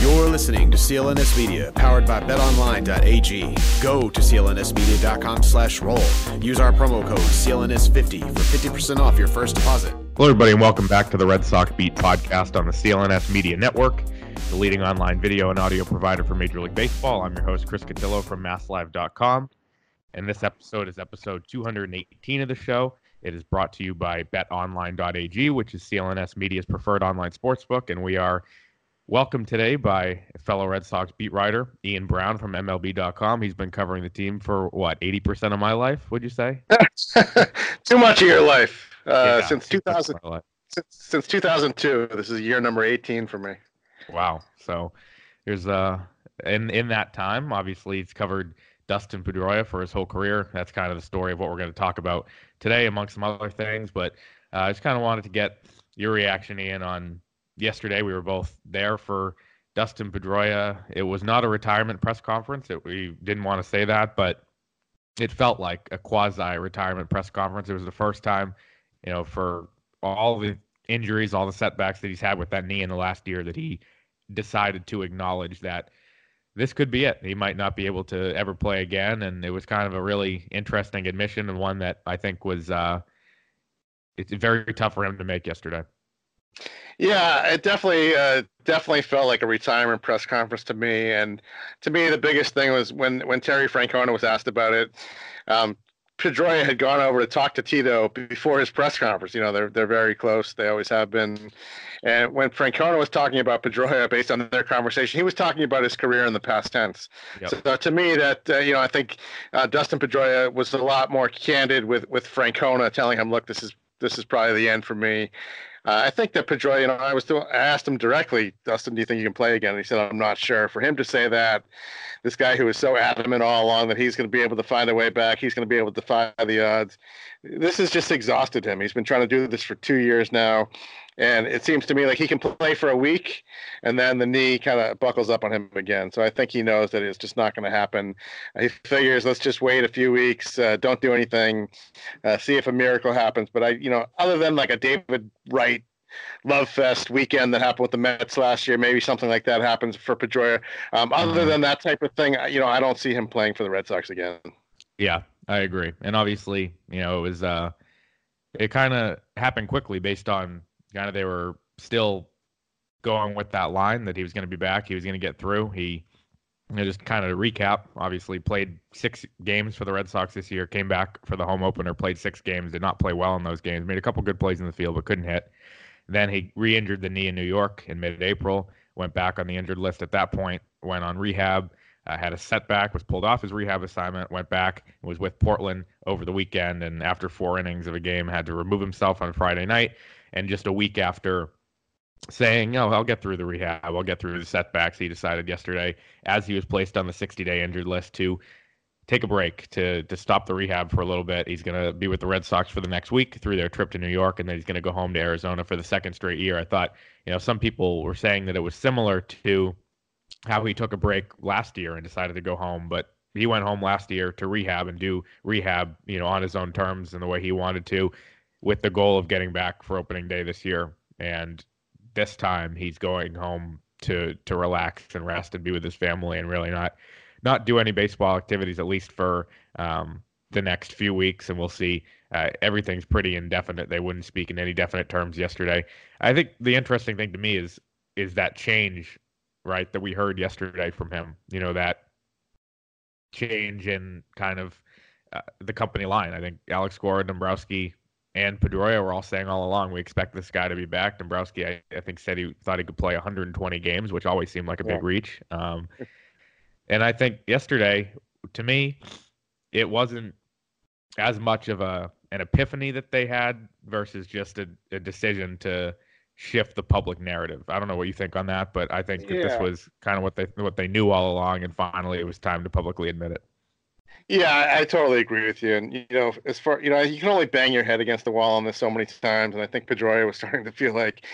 You're listening to CLNS Media, powered by BetOnline.ag. Go to CLNSmedia.com slash roll. Use our promo code CLNS50 for 50% off your first deposit. Hello, everybody, and welcome back to the Red Sox Beat podcast on the CLNS Media Network, the leading online video and audio provider for Major League Baseball. I'm your host, Chris Cotillo from MassLive.com, and this episode is episode 218 of the show. It is brought to you by BetOnline.ag, which is CLNS Media's preferred online sportsbook, and we are welcomed today by a fellow Red Sox beat writer, Ian Browne from MLB.com. He's been covering the team for what 80% of my life, would you say? Too much of your life. Uh, Yeah, since 2000, of my life. since, since 2002. This is year number 18 for me. Wow. So there's uh in in that time, obviously he's covered Dustin Pedroia for his whole career. That's kind of the story of what we're going to talk about today, among some other things. But uh, I just kind of wanted to get your reaction, Ian, on yesterday. We were both there for Dustin Pedroia. It was not a retirement press conference. It, we didn't want to say that, but it felt like a quasi retirement press conference. It was the first time, you know, for all the injuries, all the setbacks that he's had with that knee in the last year that he decided to acknowledge that this could be it. He might not be able to ever play again, and it was kind of a really interesting admission and one that I think was uh, it's very tough for him to make yesterday. Yeah, it definitely uh, definitely felt like a retirement press conference to me. And to me, the biggest thing was when when Terry Francona was asked about it. Um, Pedroia had gone over to talk to Tito before his press conference. You know, they're they're very close. They always have been. And when Francona was talking about Pedroia, based on their conversation, he was talking about his career in the past tense. Yep. So to me, that uh, you know, I think uh, Dustin Pedroia was a lot more candid with with Francona, telling him, "Look, this is this is probably the end for me." Uh, I think that Pedroia, you know, I was still, I asked him directly, Dustin, do you think you can play again? And he said, I'm not sure. For him to say that, this guy who was so adamant all along that he's going to be able to find a way back, he's going to be able to defy the odds. This has just exhausted him. He's been trying to do this for two years now. And it seems to me like he can play for a week and then the knee kind of buckles up on him again. So I think he knows that it's just not going to happen. He figures, let's just wait a few weeks, uh, don't do anything, uh, see if a miracle happens. But I, you know, other than like a David Wright love fest weekend that happened with the Mets last year, maybe something like that happens for Pedroia. Um, other than that type of thing, you know, I don't see him playing for the Red Sox again. Yeah, I agree. And obviously, you know, it was uh it kind of happened quickly based on kind of they were still going with that line that he was going to be back, he was going to get through. He you know, just kind of to recap, obviously played six games for the Red Sox this year, came back for the home opener, played six games, did not play well in those games, made a couple good plays in the field, but couldn't hit. Then he re injured the knee in New York in mid April, went back on the injured list at that point, went on rehab, uh, had a setback, was pulled off his rehab assignment, went back, was with Portland over the weekend, and after four innings of a game, had to remove himself on Friday night. And just a week after saying, "Oh, I'll get through the rehab. I'll get through the setbacks." He decided yesterday, as he was placed on the 60-day injured list, to take a break to to stop the rehab for a little bit. He's going to be with the Red Sox for the next week through their trip to New York, and then he's going to go home to Arizona for the second straight year. I thought, you know, some people were saying that it was similar to how he took a break last year and decided to go home, but he went home last year to rehab and do rehab, you know, on his own terms and the way he wanted to, with the goal of getting back for opening day this year. And this time he's going home to to relax and rest and be with his family and really not not do any baseball activities at least for um, the next few weeks and we'll see uh, everything's pretty indefinite they wouldn't speak in any definite terms yesterday i think the interesting thing to me is is that change right, that we heard yesterday from him. You know that change in kind of uh, the company line. I think Alex Cora, Dombrowski, and Pedroia were all saying all along, we expect this guy to be back. Dombrowski, I, I think, said he thought he could play 120 games, which always seemed like a yeah. big reach. Um, and I think yesterday, to me, it wasn't as much of a an epiphany that they had versus just a, a decision to shift the public narrative. I don't know what you think on that, but I think yeah. that this was kind of what they what they knew all along, and finally it was time to publicly admit it. Yeah, I, I, totally agree with you. And you know, as far you know, you can only bang your head against the wall on this so many times. And I think Pedroia was starting to feel like,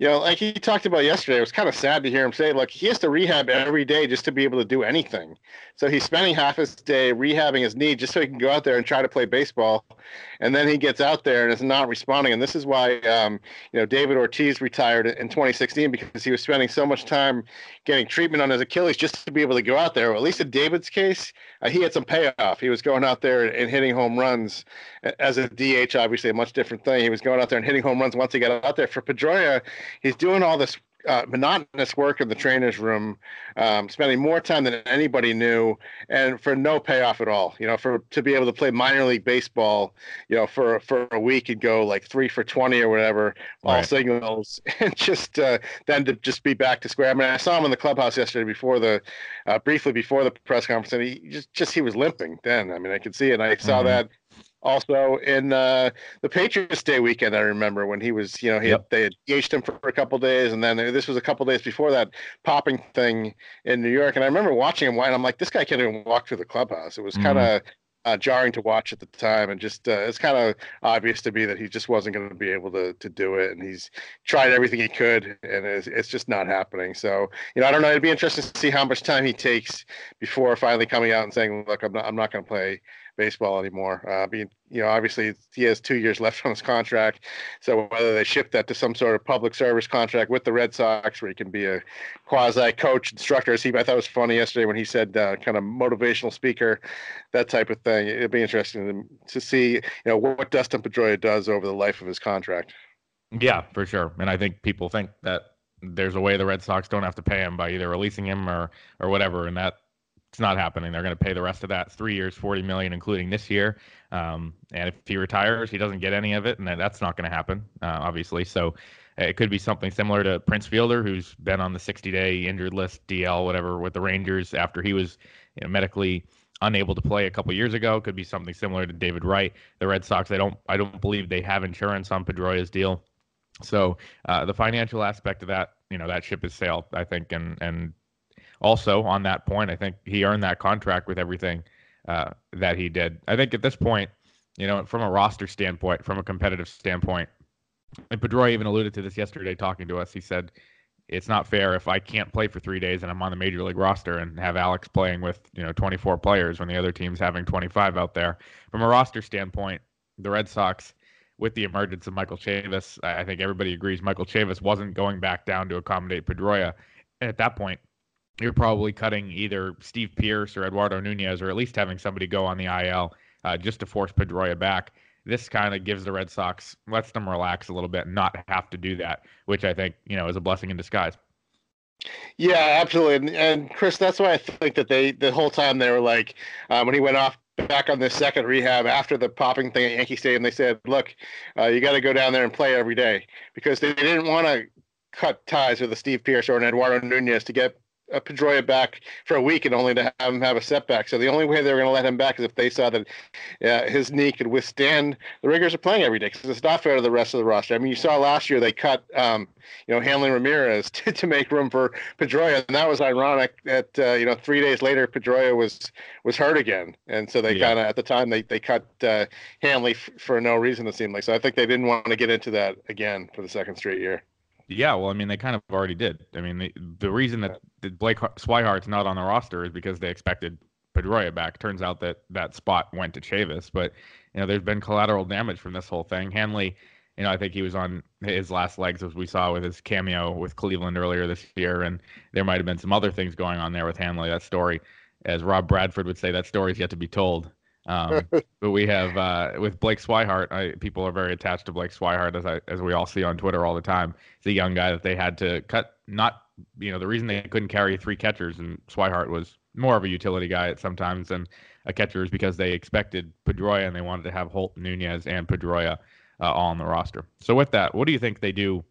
you know, like he talked about yesterday. It was kind of sad to hear him say, like, he has to rehab every day just to be able to do anything. So he's spending half his day rehabbing his knee just so he can go out there and try to play baseball. And then he gets out there and is not responding. And this is why, um, you know, David Ortiz retired in 2016 because he was spending so much time getting treatment on his Achilles just to be able to go out there. Well, at least in David's case, uh, he had some payoff. He was going out there and hitting home runs as a DH, obviously a much different thing. He was going out there and hitting home runs once he got out there. For Pedroia, he's doing all this uh, monotonous work in the trainer's room, um, spending more time than anybody knew, and for no payoff at all. You know, for to be able to play minor league baseball, you know, for for a week and go like three for twenty or whatever, all right. signals, and just uh, then to just be back to square. I mean, I saw him in the clubhouse yesterday before the, uh, briefly before the press conference, and he just just he was limping. Then I mean, I could see it. And I saw mm-hmm. that also in uh, the Patriots Day weekend. I remember when he was, you know, he yep. had, they had engaged him for, a couple days, and then this was a couple days before that popping thing in New York. And I remember watching him, and I'm like, this guy can't even walk through the clubhouse. It was kind of. Mm-hmm. Uh, jarring to watch at the time, and just uh, it's kind of obvious to me that he just wasn't going to be able to to do it, and he's tried everything he could, and it's, it's just not happening. So you know, I don't know. It'd be interesting to see how much time he takes before finally coming out and saying, "Look, I'm not, I'm not going to play baseball anymore. Uh, being, you know, obviously he has two years left on his contract, so whether they shift that to some sort of public service contract with the Red Sox, where he can be a quasi coach instructor, as he I thought was funny yesterday when he said uh, kind of motivational speaker, that type of thing. It'd be interesting to, to see, you know, what Dustin Pedroia does over the life of his contract. Yeah, for sure, and I think people think that there's a way the Red Sox don't have to pay him by either releasing him or or whatever, and that it's not happening. They're going to pay the rest of that three years, forty million, including this year. Um, and if he retires, he doesn't get any of it, and that's not going to happen, uh, obviously. So uh, it could be something similar to Prince Fielder, who's been on the 60-day injured list, DL, whatever, with the Rangers after he was you know, medically unable to play a couple years ago. Could be something similar to David Wright. The Red Sox, I don't, I don't believe they have insurance on Pedroia's deal. So uh, the financial aspect of that, you know, that ship has sailed, I think, and and also on that point, I think he earned that contract with everything uh, that he did. I think at this point, you know, from a roster standpoint, from a competitive standpoint, and Pedroia even alluded to this yesterday talking to us. He said, it's not fair if I can't play for three days and I'm on the major league roster and have Alex playing with, you know, 24 players when the other team's having 25 out there. From a roster standpoint, the Red Sox, with the emergence of Michael Chavis, I think everybody agrees Michael Chavis wasn't going back down to accommodate Pedroia. And at that point, you're probably cutting either Steve Pearce or Eduardo Nunez, or at least having somebody go on the IL uh, just to force Pedroia back. This kind of gives the Red Sox lets them relax a little bit and not have to do that, which I think you know is a blessing in disguise. Yeah, absolutely, and, and Chris, that's why I think that they the whole time they were like um, when he went off back on this second rehab after the popping thing at Yankee Stadium, they said, "Look, uh, you got to go down there and play every day," because they didn't want to cut ties with a Steve Pearce or an Eduardo Nunez to get Pedroia back for a week and only to have him have a setback. So the only way they were going to let him back is if they saw that uh, his knee could withstand the rigors of playing every day. Because it's not fair to the rest of the roster. I mean, you saw last year they cut, um, you know, Hanley Ramirez to, to make room for Pedroia, and that was ironic. That uh, you know, three days later, Pedroia was was hurt again, and so they yeah. kind of at the time they they cut uh, Hanley f- for no reason. It seemed like so. I think they didn't want to get into that again for the second straight year. Yeah, well, I mean, they kind of already did. I mean, the, the reason that Blake Swihart's not on the roster is because they expected Pedroia back. Turns out that that spot went to Chavis, but you know, there's been collateral damage from this whole thing. Hanley, you know, I think he was on his last legs as we saw with his cameo with Cleveland earlier this year, and there might have been some other things going on there with Hanley. That story, as Rob Bradford would say, that story's yet to be told. Um, but we have uh, with Blake Swihart. I, people are very attached to Blake Swihart, as I, as we all see on Twitter all the time. He's a young guy that they had to cut not you know, the reason they couldn't carry three catchers and Swihart was more of a utility guy at sometimes than a catcher is because they expected Pedroia and they wanted to have Holt, Nunez, and Pedroia uh, all on the roster. So with that, what do you think they do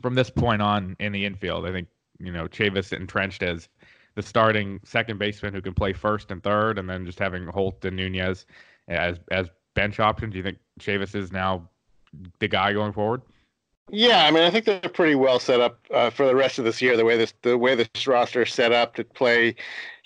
from this point on in the infield? I think you know Chavis entrenched as the starting second baseman who can play first and third, and then just having Holt and Nunez as as bench options. Do you think Chavis is now the guy going forward? Yeah, I mean, I think they're pretty well set up uh, for the rest of this year. The way this the way this roster is set up to play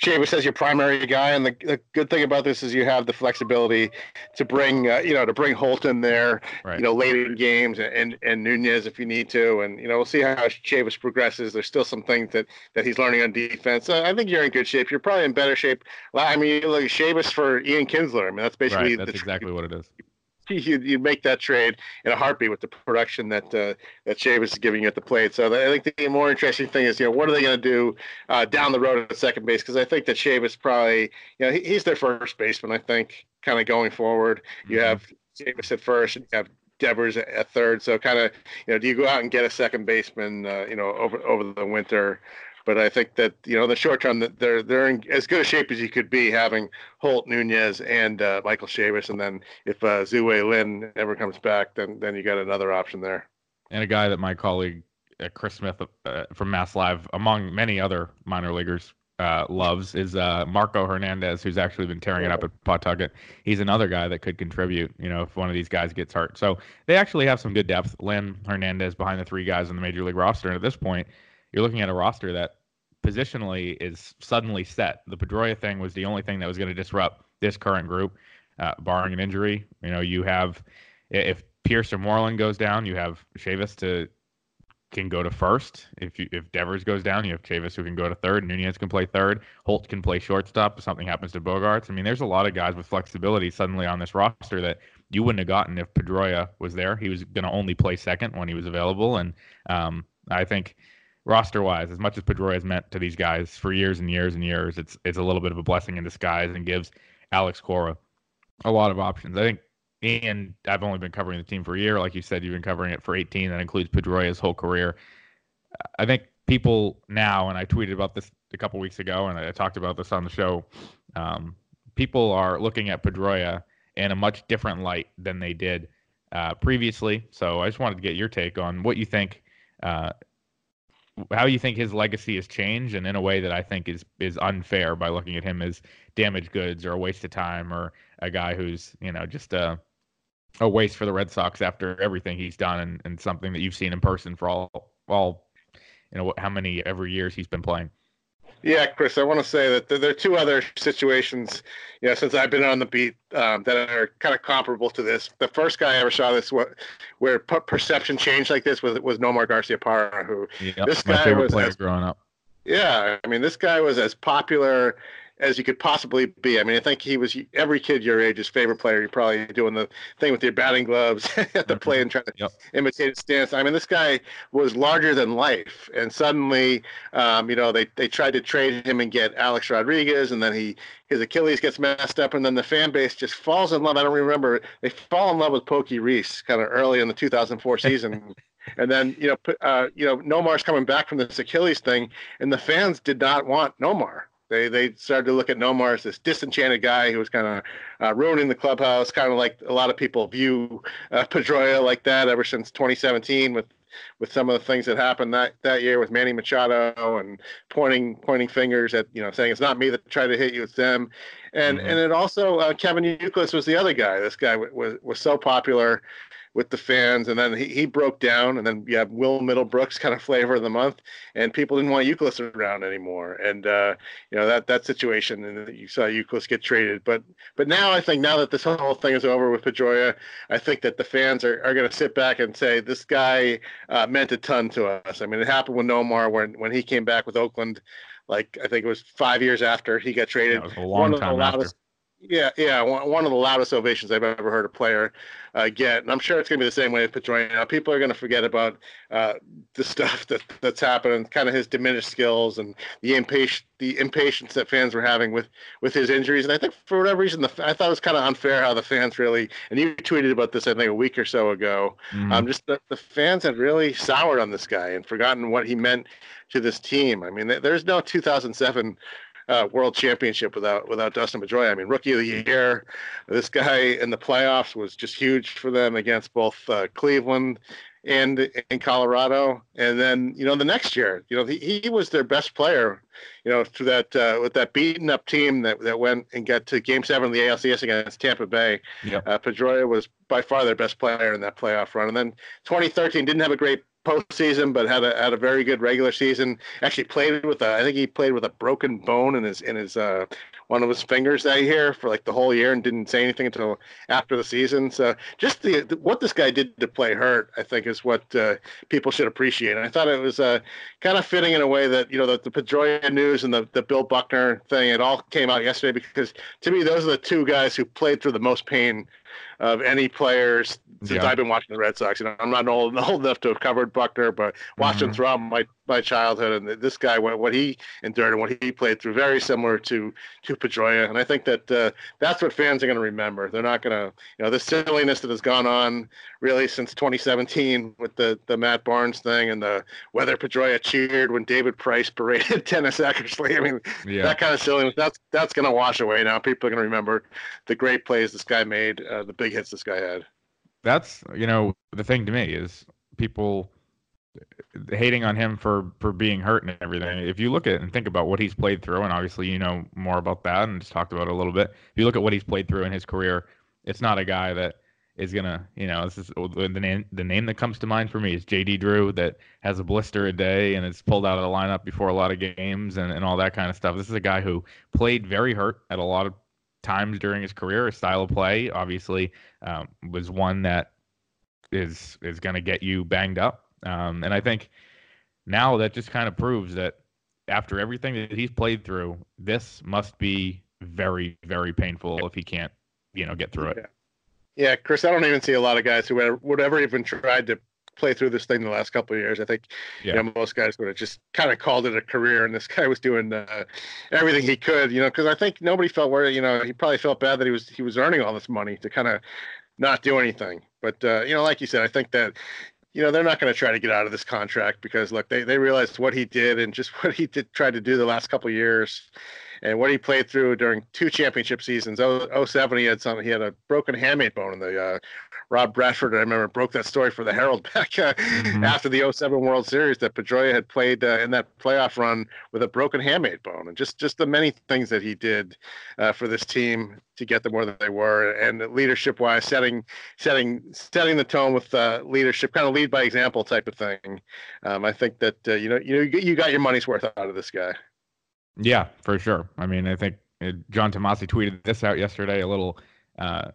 Chavis as your primary guy, and the, the, good thing about this is you have the flexibility to bring uh, you know to bring Holton there, right. you know, late in games, and and Nunez if you need to, and you know we'll see how Chavis progresses. There's still some things that that he's learning on defense. I think you're in good shape. You're probably in better shape. I mean, you look Chavis for Ian Kinsler. I mean, that's basically right. that's exactly what it is you you make that trade in a heartbeat with the production that uh, that Chavis is giving you at the plate. So I think the more interesting thing is, you know, what are they going to do uh, down the road at second base? Because I think that Chavis probably, you know, he, he's their first baseman. I think kind of going forward, you mm-hmm. have Chavis at first, and you have Devers at third. So kind of, you know, do you go out and get a second baseman, uh, you know, over over the winter? But I think that you know, in the short term, that they're they're in as good a shape as you could be, having Holt, Nunez, and uh, Michael Chavis, and then if uh, Tzu-Wei Lin ever comes back, then then you got another option there. And a guy that my colleague uh, Chris Smith uh, from Mass Live, among many other minor leaguers, uh, loves is uh, Marco Hernandez, who's actually been tearing it up at Pawtucket. He's another guy that could contribute, you know, if one of these guys gets hurt. So they actually have some good depth. Lin Hernandez behind the three guys on the major league roster. And at this point, you're looking at a roster that positionally is suddenly set. The Pedroia thing was the only thing that was going to disrupt this current group, uh, barring an injury. You know, you have if Pearce or Moreland goes down, you have Chavis to can go to first. If you, if Devers goes down, you have Chavis who can go to third. Nunez can play third. Holt can play shortstop if something happens to Bogaerts. I mean, there's a lot of guys with flexibility suddenly on this roster that you wouldn't have gotten if Pedroia was there. He was going to only play second when he was available, and um, I think roster wise, as much as Pedroia has meant to these guys for years and years and years, it's it's a little bit of a blessing in disguise and gives Alex Cora a lot of options. I think and I've only been covering the team for a year. Like you said, you've been covering it for 18. That includes Pedroia's whole career. I think people now, and I tweeted about this a couple weeks ago, and I talked about this on the show. Um, people are looking at Pedroia in a much different light than they did uh, previously. So I just wanted to get your take on what you think uh, how you think his legacy has changed and in a way that I think is is unfair by looking at him as damaged goods or a waste of time or a guy who's, you know, just a a waste for the Red Sox after everything he's done and, and something that you've seen in person for all all you know how many every years he's been playing. Yeah, Chris, I want to say that there are two other situations, you know, since I've been on the beat um, that are kind of comparable to this. The first guy I ever saw this where perception changed like this was was Nomar Garciaparra, who yep, this guy was as, growing up. Yeah, I mean, this guy was as popular as you could possibly be. I mean, I think he was every kid your age's favorite player. You're probably doing the thing with your batting gloves at the mm-hmm. play and trying to yep. imitate his stance. I mean, this guy was larger than life, and suddenly, um, you know, they they tried to trade him and get Alex Rodriguez, and then he his Achilles gets messed up, and then the fan base just falls in love. I don't remember they fall in love with Pokey Reese kind of early in the 2004 season. and then you know, uh, you know, Nomar's coming back from this Achilles thing, and the fans did not want Nomar. They they started to look at Nomar as this disenchanted guy who was kind of uh, ruining the clubhouse, kind of like a lot of people view uh, Pedroia like that ever since 2017 with with some of the things that happened that, that year with Manny Machado and pointing pointing fingers at you know saying it's not me that tried to hit you, it's them, and mm-hmm. and it also uh, Kevin Youkilis was the other guy. This guy w- was was so popular with the fans, and then he, he broke down, and then you have Will Middlebrooks kind of flavor of the month, and people didn't want Youkilis around anymore, and uh, you know that that situation, and you saw Youkilis get traded, but but now I think now that this whole thing is over with Pedroia, I think that the fans are, are going to sit back and say this guy uh, meant a ton to us. I mean, it happened with Nomar when when he came back with Oakland, like I think it was five years after he got traded. Yeah, it was a long time after Yeah, yeah, one of the loudest ovations I've ever heard a player uh, get, and I'm sure it's going to be the same way with Pedroia. People are going to forget about uh, the stuff that that's happening, kind of his diminished skills and the impatience, the impatience that fans were having with with his injuries. And I think for whatever reason, the, I thought it was kind of unfair how the fans really, and you tweeted about this, I think, a week or so ago. Mm-hmm. Um, just the, the fans had really soured on this guy and forgotten what he meant to this team. I mean, there's no 2007 uh, world championship without without Dustin Pedroia. I mean, rookie of the year. This guy in the playoffs was just huge for them against both uh, Cleveland and in Colorado. And then you know the next year, you know he, he was their best player. You know through that uh, with that beaten up team that that went and got to Game Seven of the ALCS against Tampa Bay. Yep. Uh, Pedroia was by far their best player in that playoff run. And then 2013 didn't have a great postseason, but had a had a very good regular season. Actually played with a, I think he played with a broken bone in his in his uh, one of his fingers that year for like the whole year and didn't say anything until after the season. So just the, the what this guy did to play hurt, I think, is what uh, people should appreciate. And I thought it was uh, kind of fitting in a way that you know the, the Pedroia news and the the Bill Buckner thing. It all came out yesterday because to me those are the two guys who played through the most pain of any players since yeah. I've been watching the Red Sox. You know, I'm not old, old enough to have covered Buckner, but watching mm-hmm. throughout my, my childhood and this guy, what, what he endured and what he played through, very similar to to Pedroia. And I think that uh, that's what fans are going to remember. They're not going to, you know, the silliness that has gone on really since 2017 with the the Matt Barnes thing and the whether Pedroia cheered when David Price paraded Dennis Eckersley. I mean, yeah. that kind of silliness. That's that's going to wash away now. People are going to remember the great plays this guy made, uh, Uh, the big hits this guy had. That's you know the thing to me is people hating on him for for being hurt and everything. If you look at and think about what he's played through, and obviously you know more about that and just talked about it a little bit. If you look at what he's played through in his career, it's not a guy that is gonna, you know, this is the name. The name that comes to mind for me is J.D. Drew, that has a blister a day and is pulled out of the lineup before a lot of games and, and all that kind of stuff. This is a guy who played very hurt at a lot of times during his career. His style of play, obviously, um, was one that is is going to get you banged up. Um, and I think now that just kind of proves that after everything that he's played through, this must be very, very painful if he can't, you know, get through it. Yeah. Yeah, Chris, I don't even see a lot of guys who would ever even tried to play through this thing the last couple of years. I think yeah. you know, most guys would have just kind of called it a career, and this guy was doing uh, everything he could. You know, because I think nobody felt where you know he probably felt bad that he was he was earning all this money to kind of not do anything. But uh, you know, like you said, I think that you know they're not going to try to get out of this contract because look, they they realized what he did and just what he did tried to do the last couple of years and what he played through during two championship seasons. 07, he had some, he had a broken hamate bone in the uh, Rob Bradford, I remember, broke that story for the Herald back uh, mm-hmm. after the 07 World Series that Pedroia had played uh, in that playoff run with a broken hamate bone, and just just the many things that he did uh, for this team to get them where they were, and leadership wise, setting setting setting the tone with uh, leadership, kind of lead by example type of thing. Um, I think that uh, you know you know you got your money's worth out of this guy. Yeah, for sure. I mean, I think uh, John Tomase tweeted this out yesterday. A little, uh,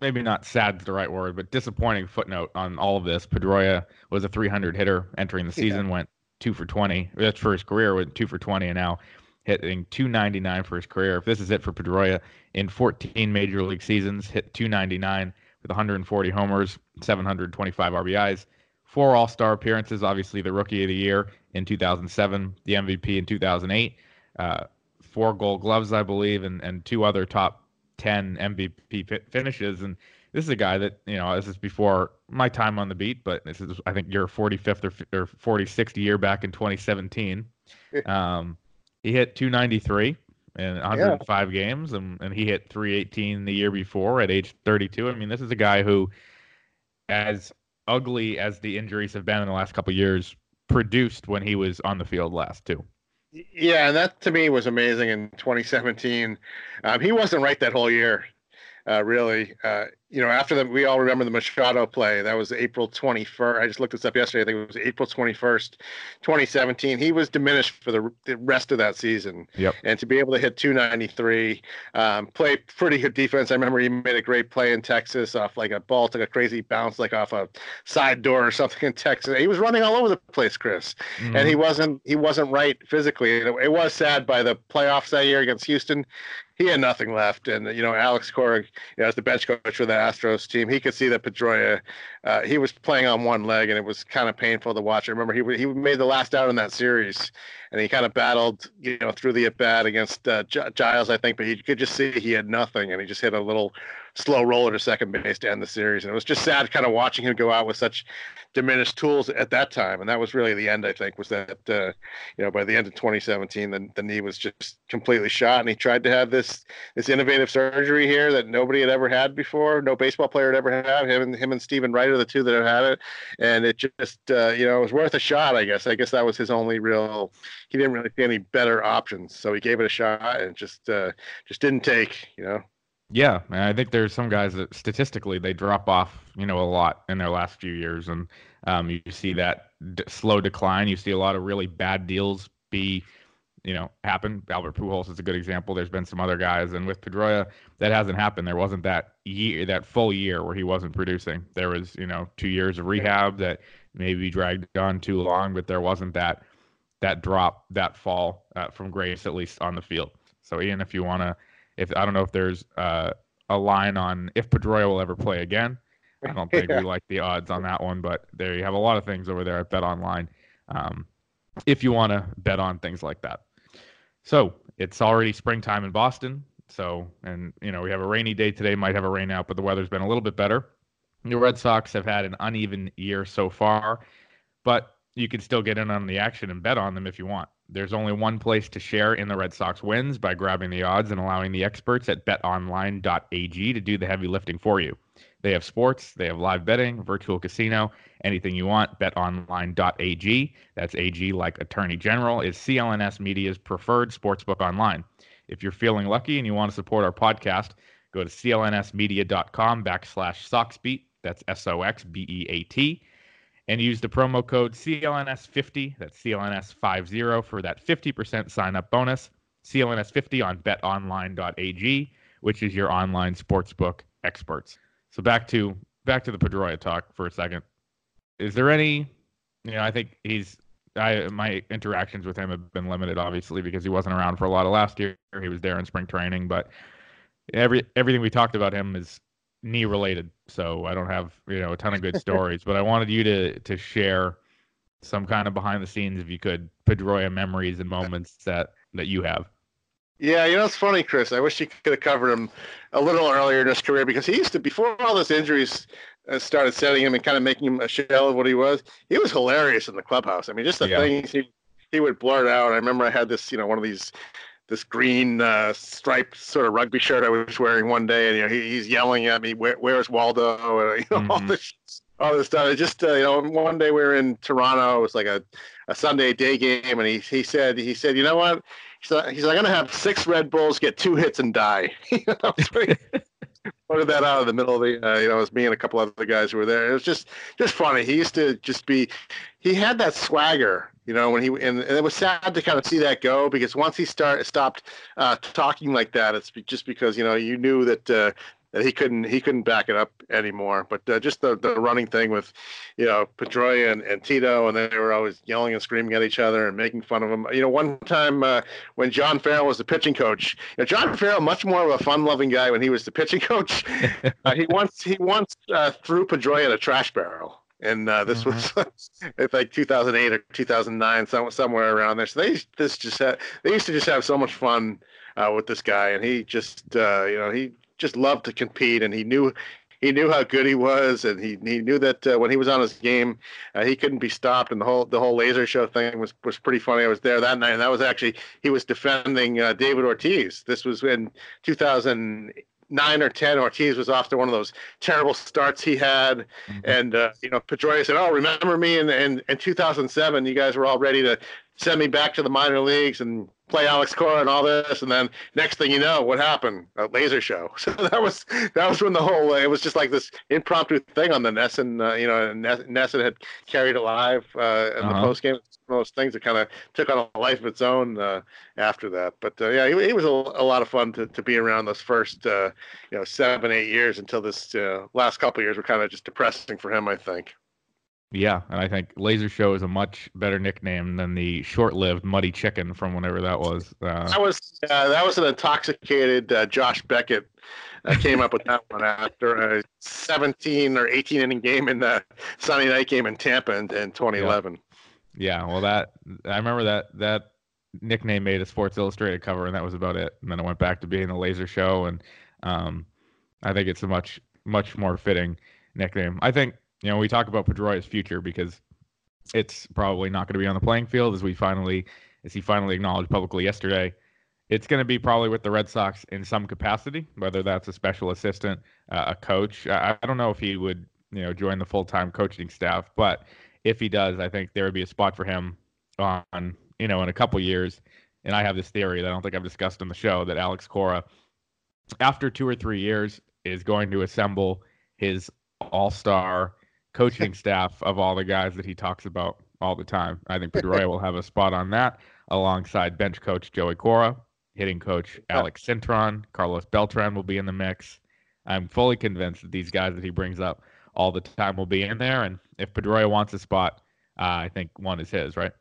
maybe not sad is the right word, but disappointing footnote on all of this. Pedroia was a 300 hitter entering the season, yeah. went two for 20. That's for his career, went two for 20, and now hitting 299 for his career. If this is it for Pedroia in 14 major league seasons, hit 299 with 140 homers, 725 RBIs, four All Star appearances. Obviously, the Rookie of the Year in 2007, the MVP in 2008 uh, four Gold Gloves, I believe, and and two other top ten MVP finishes. And this is a guy that you know this is before my time on the beat, but this is I think your 45th or, or 46th year back in 2017. um, he hit 293 in 105 yeah. games, and, and he hit 318 the year before at age 32. I mean, this is a guy who, as ugly as the injuries have been in the last couple years, produced when he was on the field last too. Yeah, and that to me was amazing in 2017. Um, he wasn't right that whole year, uh, really. Uh, you know, after that, we all remember the Machado play. That was April 21st. I just looked this up yesterday. I think it was April 21st, 2017. He was diminished for the, the rest of that season. Yep. And to be able to hit 293, um, play pretty good defense. I remember he made a great play in Texas off like a ball, took a crazy bounce, like off a side door or something in Texas. He was running all over the place, Chris, mm-hmm. and he wasn't he wasn't right physically. It, it was sad by the playoffs that year against Houston he had nothing left. And you know, Alex Cora, you know, as the bench coach for the Astros team, he could see that Pedroia, uh, he was playing on one leg, and it was kind of painful to watch. I remember he he made the last out in that series, and he kind of battled, you know, through the at bat against uh, Giles, I think, but he could just see he had nothing, and he just hit a little slow roller to second base to end the series. And it was just sad kind of watching him go out with such diminished tools at that time. And that was really the end, I think, was that, uh, you know, by the end of 2017, the, the knee was just completely shot. And he tried to have this this innovative surgery here that nobody had ever had before. No baseball player had ever had. Him and him and Steven Wright are the two that have had it. And it just, uh, you know, it was worth a shot, I guess. I guess that was his only real, he didn't really see any better options. So he gave it a shot and just, uh, just didn't take, you know. Yeah, I think there's some guys that statistically they drop off, you know, a lot in their last few years, and um, you see that d- slow decline. You see a lot of really bad deals be, you know, happen. Albert Pujols is a good example. There's been some other guys, and with Pedroia, that hasn't happened. There wasn't that year, that full year where he wasn't producing. There was, you know, two years of rehab that maybe dragged on too long, but there wasn't that that drop, that fall uh, from grace, at least on the field. So, Ian, if you want to if I don't know if there's uh, a line on if Pedroia will ever play again. I don't think yeah. we like the odds on that one, but there you have a lot of things over there at Bet Online. Um, if you want to bet on things like that. So it's already springtime in Boston. So, and you know, we have a rainy day today, might have a rain out, but the weather's been a little bit better. The Red Sox have had an uneven year so far, but you can still get in on the action and bet on them if you want. There's only one place to share in the Red Sox wins by grabbing the odds and allowing the experts at betonline.ag to do the heavy lifting for you. They have sports, they have live betting, virtual casino, anything you want. BetOnline.ag, that's AG like Attorney General, is CLNS Media's preferred sportsbook online. If you're feeling lucky and you want to support our podcast, go to clnsmedia.com backslash SoxBeat. That's S O X B E A T and use the promo code CLNS50, that's CLNS50 for that 50% sign up bonus. CLNS50 on betonline.ag, which is your online sportsbook experts. So back to back to the Pedroia talk for a second. Is there any you know, I think he's I my interactions with him have been limited obviously because he wasn't around for a lot of last year. He was there in spring training, but every everything we talked about him is knee related, so I don't have you know a ton of good stories. but I wanted you to to share some kind of behind the scenes, if you could, Pedroia memories and moments that that you have. Yeah, you know it's funny, Chris. I wish you could have covered him a little earlier in his career because he used to before all those injuries uh, started setting him and kind of making him a shell of what he was. He was hilarious in the clubhouse. I mean, just the yeah. things he he would blurt out. I remember I had this, you know, one of these this green uh, striped sort of rugby shirt I was wearing one day, and you know he, he's yelling at me, Where, "Where's Waldo?" And, you know mm-hmm. all this all this stuff. It just uh, you know one day we were in Toronto. It was like a, a Sunday day game, and he he said he said you know what he's like, he's like I'm gonna have six Red Bulls, get two hits, and die. pointed that out in the middle of the uh, you know it was me and a couple other guys who were there. It was just just funny. He used to just be he had that swagger you know, when he and, and, it was sad to kind of see that go because once he start stopped uh, talking like that, it's just because you know you knew that uh, that he couldn't he couldn't back it up anymore. But uh, just the, the running thing with, you know, Pedroia and, and Tito, and they were always yelling and screaming at each other and making fun of him. You know, one time uh, when John Farrell was the pitching coach, you know, John Farrell much more of a fun-loving guy when he was the pitching coach. uh, he once he once uh, threw Pedroia in a trash barrel and uh, this mm-hmm. was it's like 2008 or 2009, some, somewhere around there. So they this just had, they used to just have so much fun uh, with this guy, and he just uh, you know he just loved to compete, and he knew he knew how good he was, and he he knew that uh, when he was on his game, uh, he couldn't be stopped. And the whole the whole laser show thing was was pretty funny. I was there that night, and that was actually he was defending uh, David Ortiz. This was in 2000 nine or ten, Ortiz was off to one of those terrible starts he had, mm-hmm. and uh, you know Pedroia said, "Oh, remember me in, in in 2007? You guys were all ready to send me back to the minor leagues and play Alex Cora and all this, and then next thing you know, what happened? A laser show. So that was that was when the whole it was just like this impromptu thing on the NESN. Uh, you know, NESN had carried it live uh, in uh-huh. the post game. One of those things that kind of took on a life of its own uh, after that. But uh, yeah, it, it was a, a, lot of fun to, to be around those first uh, you know seven eight years until this uh, last couple years were kind of just depressing for him. I think. Yeah, and I think Laser Show is a much better nickname than the short-lived Muddy Chicken from whenever that was. Uh, that was uh, that was an intoxicated uh, Josh Beckett uh, came up with that one after a 17 or 18 inning game in the Sunday night game in Tampa in, in 2011. Yeah. yeah, well, that I remember that that nickname made a Sports Illustrated cover, and that was about it. And then it went back to being the Laser Show, and um, I think it's a much much more fitting nickname. I think you know, we talk about Pedroia's future because it's probably not going to be on the playing field as we finally, as he finally acknowledged publicly yesterday. It's going to be probably with the Red Sox in some capacity, whether that's a special assistant, uh, a coach. I, I don't know if he would, you know, join the full time coaching staff, but if he does, I think there would be a spot for him on, you know, in a couple years. And I have this theory that I don't think I've discussed on the show that Alex Cora, after two or three years, is going to assemble his all star coaching staff of all the guys that he talks about all the time. I think Pedroia will have a spot on that alongside bench coach Joey Cora, hitting coach Alex Cintron, Carlos Beltran will be in the mix. I'm fully convinced that these guys that he brings up all the time will be in there. And if Pedroia wants a spot, uh, I think one is his, right?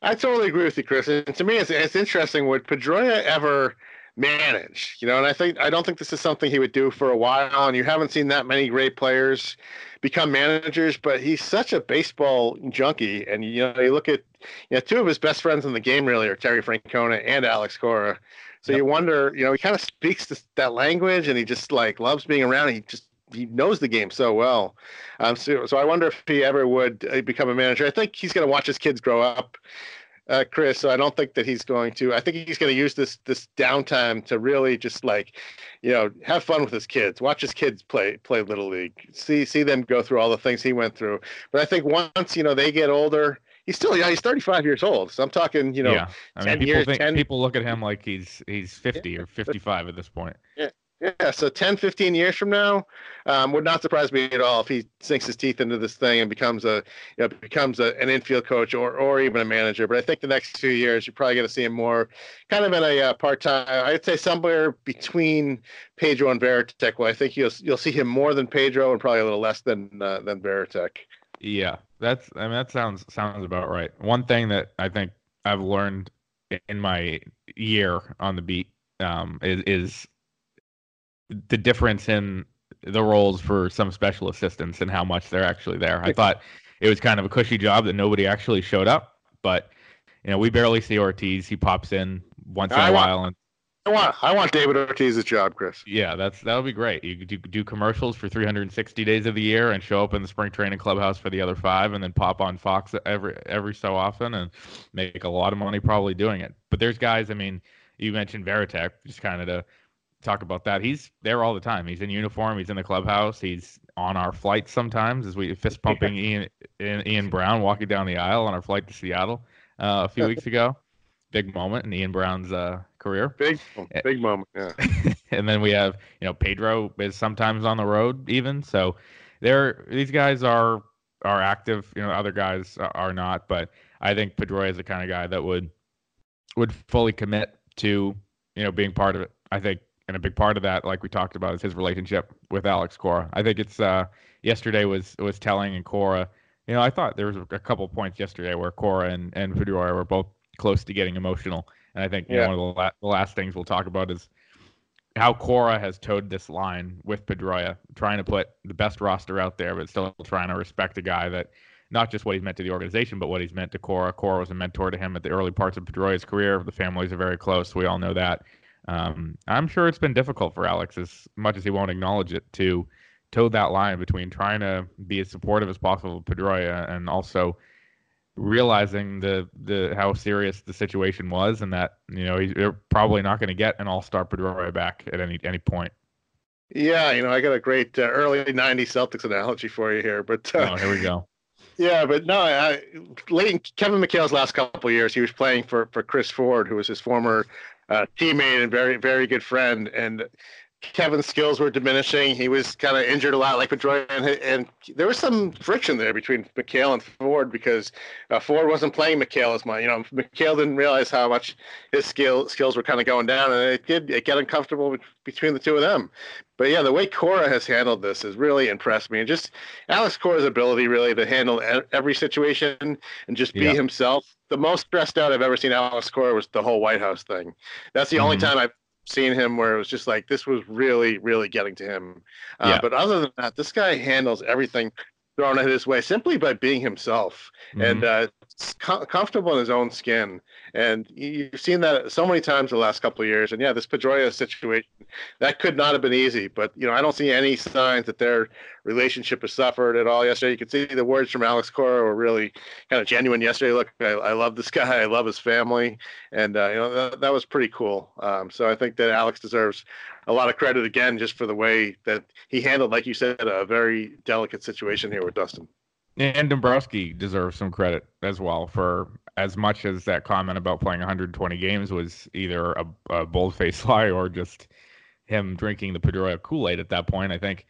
I totally agree with you, Chris. And to me, it's, it's interesting. Would Pedroia ever manage? You know, and I think I don't think this is something he would do for a while. And you haven't seen that many great players become managers, but he's such a baseball junkie. And you know, you look at you know, two of his best friends in the game really are Terry Francona and Alex Cora. So yep. you wonder, you know, he kind of speaks this, that language, and he just like loves being around. He just he knows the game so well. Um, so, so I wonder if he ever would uh, become a manager. I think he's going to watch his kids grow up uh, Chris. So I don't think that he's going to. I think he's going to use this this downtime to really just like, you know, have fun with his kids. Watch his kids play play little league. See see them go through all the things he went through. But I think once you know they get older. He's still yeah. He's 35 years old, so I'm talking. You know, yeah. I mean, people years, think 10... people look at him like he's he's 50 yeah. or 55 at this point. Yeah, yeah, so 10, 15 years from now, um, would not surprise me at all if he sinks his teeth into this thing and becomes a, you know, becomes a, an infield coach or, or even a manager. But I think the next few years, you're probably going to see him more, kind of in a uh, part-time. I'd say somewhere between Pedro and Varitek. Well, I think you'll you'll see him more than Pedro and probably a little less than uh, than Varitek. Yeah, that's I mean that sounds sounds about right. One thing that I think I've learned in my year on the beat um, is, is the difference in the roles for some special assistants and how much they're actually there. I thought it was kind of a cushy job that nobody actually showed up, but you know, we barely see Ortiz. He pops in once in I a want, while and I want I want David Ortiz's job, Chris. Yeah, that's that would be great. You do, do commercials for 360 days of the year and show up in the spring training clubhouse for the other five, and then pop on Fox every every so often and make a lot of money probably doing it. But there's guys. I mean, you mentioned Varitek, just kind of to talk about that. He's there all the time. He's in uniform. He's in the clubhouse. He's on our flight sometimes as we fist pumping Ian Ian Browne walking down the aisle on our flight to Seattle uh, a few weeks ago. Big moment in Ian Browne's uh, career. Big big moment. Yeah. and then we have you know Pedro is sometimes on the road even. So there these guys are are active. You know other guys are not, but I think Pedro is the kind of guy that would would fully commit to you know being part of it. I think and a big part of that, like we talked about, is his relationship with Alex Cora. I think it's uh, yesterday was was telling and Cora. You know, I thought there was a couple points yesterday where Cora and and Pedroia were both close to getting emotional, and I think yeah. know, one of the, la- the last things we'll talk about is how Cora has toed this line with Pedroia, trying to put the best roster out there, but still trying to respect a guy that not just what he's meant to the organization, but what he's meant to Cora. Cora was a mentor to him at the early parts of Pedroia's career. The families are very close. We all know that. Um, I'm sure it's been difficult for Alex, as much as he won't acknowledge it, to toe that line between trying to be as supportive as possible of Pedroia and also realizing the the how serious the situation was and that you know you're probably not going to get an all-star Pedroia back at any any point. Yeah, you know I got a great uh, early '90s Celtics analogy for you here, but uh, oh, here we go. Yeah, but no, I, late in Kevin McHale's last couple years, he was playing for for Chris Ford, who was his former uh, teammate and very very good friend, and Kevin's skills were diminishing. He was kind of injured a lot, like Pedroia, and, and, there was some friction there between McHale and Ford because uh, Ford wasn't playing McHale as much. You know, McHale didn't realize how much his skill skills were kind of going down, and it did it get uncomfortable between the two of them. But yeah, the way Cora has handled this has really impressed me, and just Alex Cora's ability really to handle every situation and just be yeah. himself. The most stressed out I've ever seen Alex Cora was the whole White House thing. That's the mm-hmm. only time I've seen him where it was just like this was really really getting to him uh, yeah. but other than that this guy handles everything thrown at his way simply by being himself mm-hmm. and uh, com- comfortable in his own skin and you've seen that so many times the last couple of years. And yeah, this Pedroia situation, that could not have been easy. But, you know, I don't see any signs that their relationship has suffered at all yesterday. You could see the words from Alex Cora were really kind of genuine yesterday. Look, I, I love this guy. I love his family. And, uh, you know, that, that, was pretty cool. Um, so I think that Alex deserves a lot of credit again just for the way that he handled, like you said, a very delicate situation here with Dustin. And Dombrowski deserves some credit as well for as much as that comment about playing 120 games was either a, a bold-faced lie or just him drinking the Pedroia Kool-Aid at that point. I think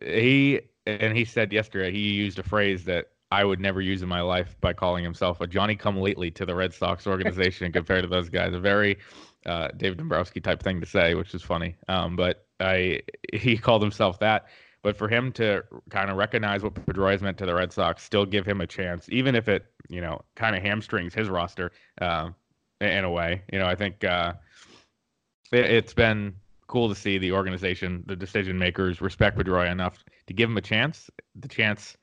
he and he said yesterday he used a phrase that I would never use in my life by calling himself a Johnny Come Lately to the Red Sox organization compared to those guys. A very uh, David Dombrowski type thing to say, which is funny. Um, but I he called himself that. But for him to kind of recognize what Pedroia meant to the Red Sox, still give him a chance, even if it, you know, kind of hamstrings his roster uh, in a way. You know, I think uh, it, has been cool to see the organization, the decision makers respect Pedroia enough to give him a chance. The chance,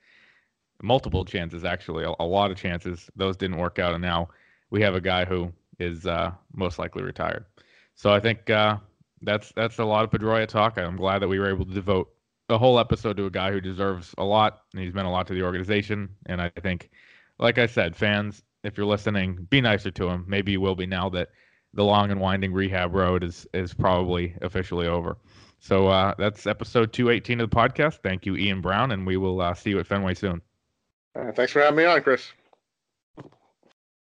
multiple chances actually, a, a lot of chances. Those didn't work out, and now we have a guy who is uh, most likely retired. So I think uh, that's that's a lot of Pedroia talk. I'm glad that we were able to devote a whole episode to a guy who deserves a lot and he's meant a lot to the organization. And I think, like I said, fans, if you're listening, be nicer to him. Maybe you will be now that the long and winding rehab road is is probably officially over. So uh, that's episode 218 of the podcast. Thank you, Ian Browne, and we will uh, see you at Fenway soon. Thanks for having me on, Chris.